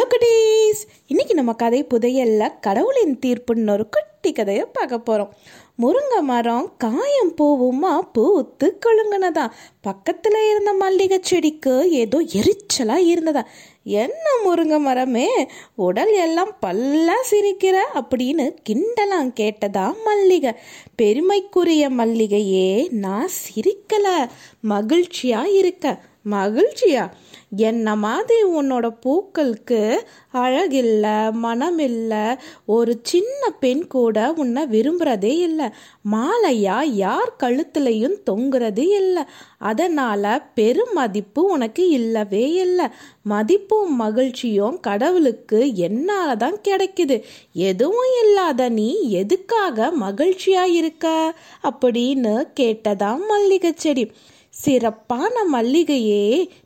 Hello குட்டீஸ் இன்னைக்கு நம்ம கதை புதையல்ல கடவுளின் தீர்ப்புன்னு ஒரு குட்டி கதையை பார்க்க போகிறோம் முருங்கை மரம் காயம் பூவுமா பூத்து கொழுங்குனதான் பக்கத்தில் இருந்த மல்லிகை செடிக்கு ஏதோ எரிச்சலாக இருந்ததா? என்ன முருங்கை மரமே? உடல் எல்லாம் பல்லா சிரிக்கிற அப்படின்னு கிண்டலாம் கேட்டதா மல்லிகை. பெருமைக்குரிய மல்லிகையே நான் சிரிக்கல. மகிழ்ச்சியா இருக்க. மகிழ்ச்சியா? என்ன மாதிரி உன்னோட பூக்களுக்கு அழகில்ல மனமில்லை ஒரு சின்ன பெண் கூட உன்னை விரும்புறதே இல்லை. மாலையா யார் கழுத்துலையும் தொங்குறது இல்லை. அதனால பெருமதிப்பு உனக்கு இல்லவே இல்லை. மதிப்பும் மகிழ்ச்சியும் கடவுளுக்கு என்னால தான் கிடைக்குது. எதுவும் இல்லாத நீ எதுக்காக மகிழ்ச்சியா இருக்க? அப்படின்னு கேட்டதாம் மல்லிகை செடி. சிறப்பான மல்லிகையே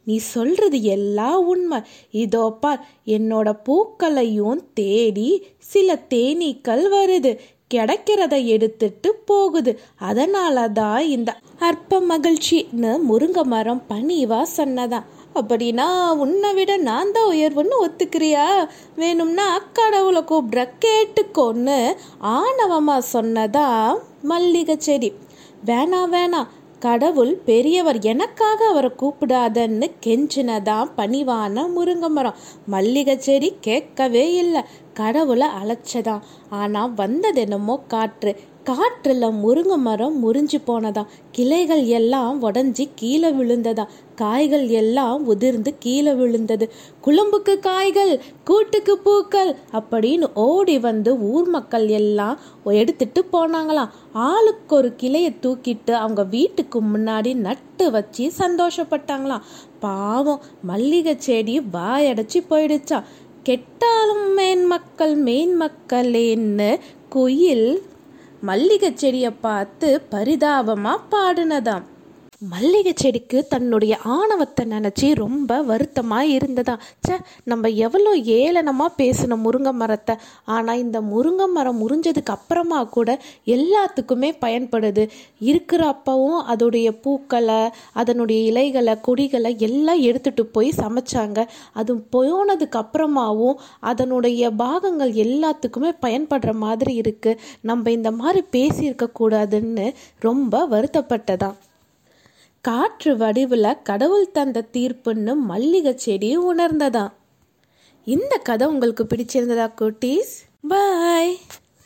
நீ சொல்றது எல்லாம் உண்மை. இதோ பார் என்னோட பூக்களையும் தேடி சில தேனீக்கள் வருது. கிடைக்கிறத எடுத்துட்டு போகுது. அதனால தான் இந்த அற்ப மகிழ்ச்சின்னு முருங்கை மரம் பணிவா சொன்னதான் அப்படின்னா உன்னை விட நான் தான் உயர்வுன்னு ஒத்துக்கிறியா? வேணும்னா கடவுளை கூப்பிடுற கேட்டுக்கோன்னு ஆணவமாக சொன்னதா மல்லிகை செடி. வேணாம் வேணாம். கடவுள் பெரியவர் எனக்காக அவரை கூப்பிடாதன்னு கெஞ்சினதான் பணிவான முருங்கை மரம் மல்லிகை செடி கேட்கவே இல்லை. கடவுளை அழைச்சதான் ஆனால் வந்தது என்னமோ காற்று. காற்றுல முருங்கை மரம் முறிஞ்சு போனதாம். கிளைகள் எல்லாம் உடஞ்சி கீழே விழுந்ததா காய்கள் எல்லாம் உதிர்ந்து கீழே விழுந்தது. குழம்புக்கு காய்கள் கூட்டுக்கு பூக்கள் அப்படின்னு ஓடி வந்து ஊர் மக்கள் எல்லாம் எடுத்துட்டு போனாங்களாம். ஆளுக்கு ஒரு கிளையை தூக்கிட்டு அவங்க வீட்டுக்கு முன்னாடி நட்டு வச்சு சந்தோஷப்பட்டாங்களாம். பாவம் மல்லிகை செடி வாயடைச்சி போயிடுச்சான் கெட்டாலும் மேன்மக்கள் மேன்மக்களேன்னு குயில் மல்லிகை செடியை பார்த்து பரிதாபமாக பாடினதாம். மல்லிகை செடிக்கு தன்னுடைய ஆணவத்தை நினச்சி ரொம்ப வருத்தமாக இருந்ததா? ச்சே நம்ம எவ்வளோ ஏளனமாக பேசின முருங்கை மரத்தை. ஆனால் இந்த முருங்கை மரம் முறிஞ்சதுக்கு அப்புறமா கூட எல்லாத்துக்குமே பயன்படுது. இருக்கிற அப்பவும் அதோடைய பூக்களை அதனுடைய இலைகளை கொடிகளை எல்லாம் எடுத்துட்டு போய் சமைச்சாங்க. அது போனதுக்கு அப்புறமாவும் அதனுடைய பாகங்கள் எல்லாத்துக்குமே பயன்படுற மாதிரி இருக்குது நம்ம இந்த மாதிரி பேசியிருக்கக்கூடாதுன்னு ரொம்ப வருத்தப்பட்டதான் காற்று வடிவில் கடவுள் தந்த தீர்ப்புன்னு மல்லிகை செடி உணர்ந்ததாம். இந்த கதை உங்களுக்கு பிடிச்சிருந்ததா குட்டீஸ்? பாய்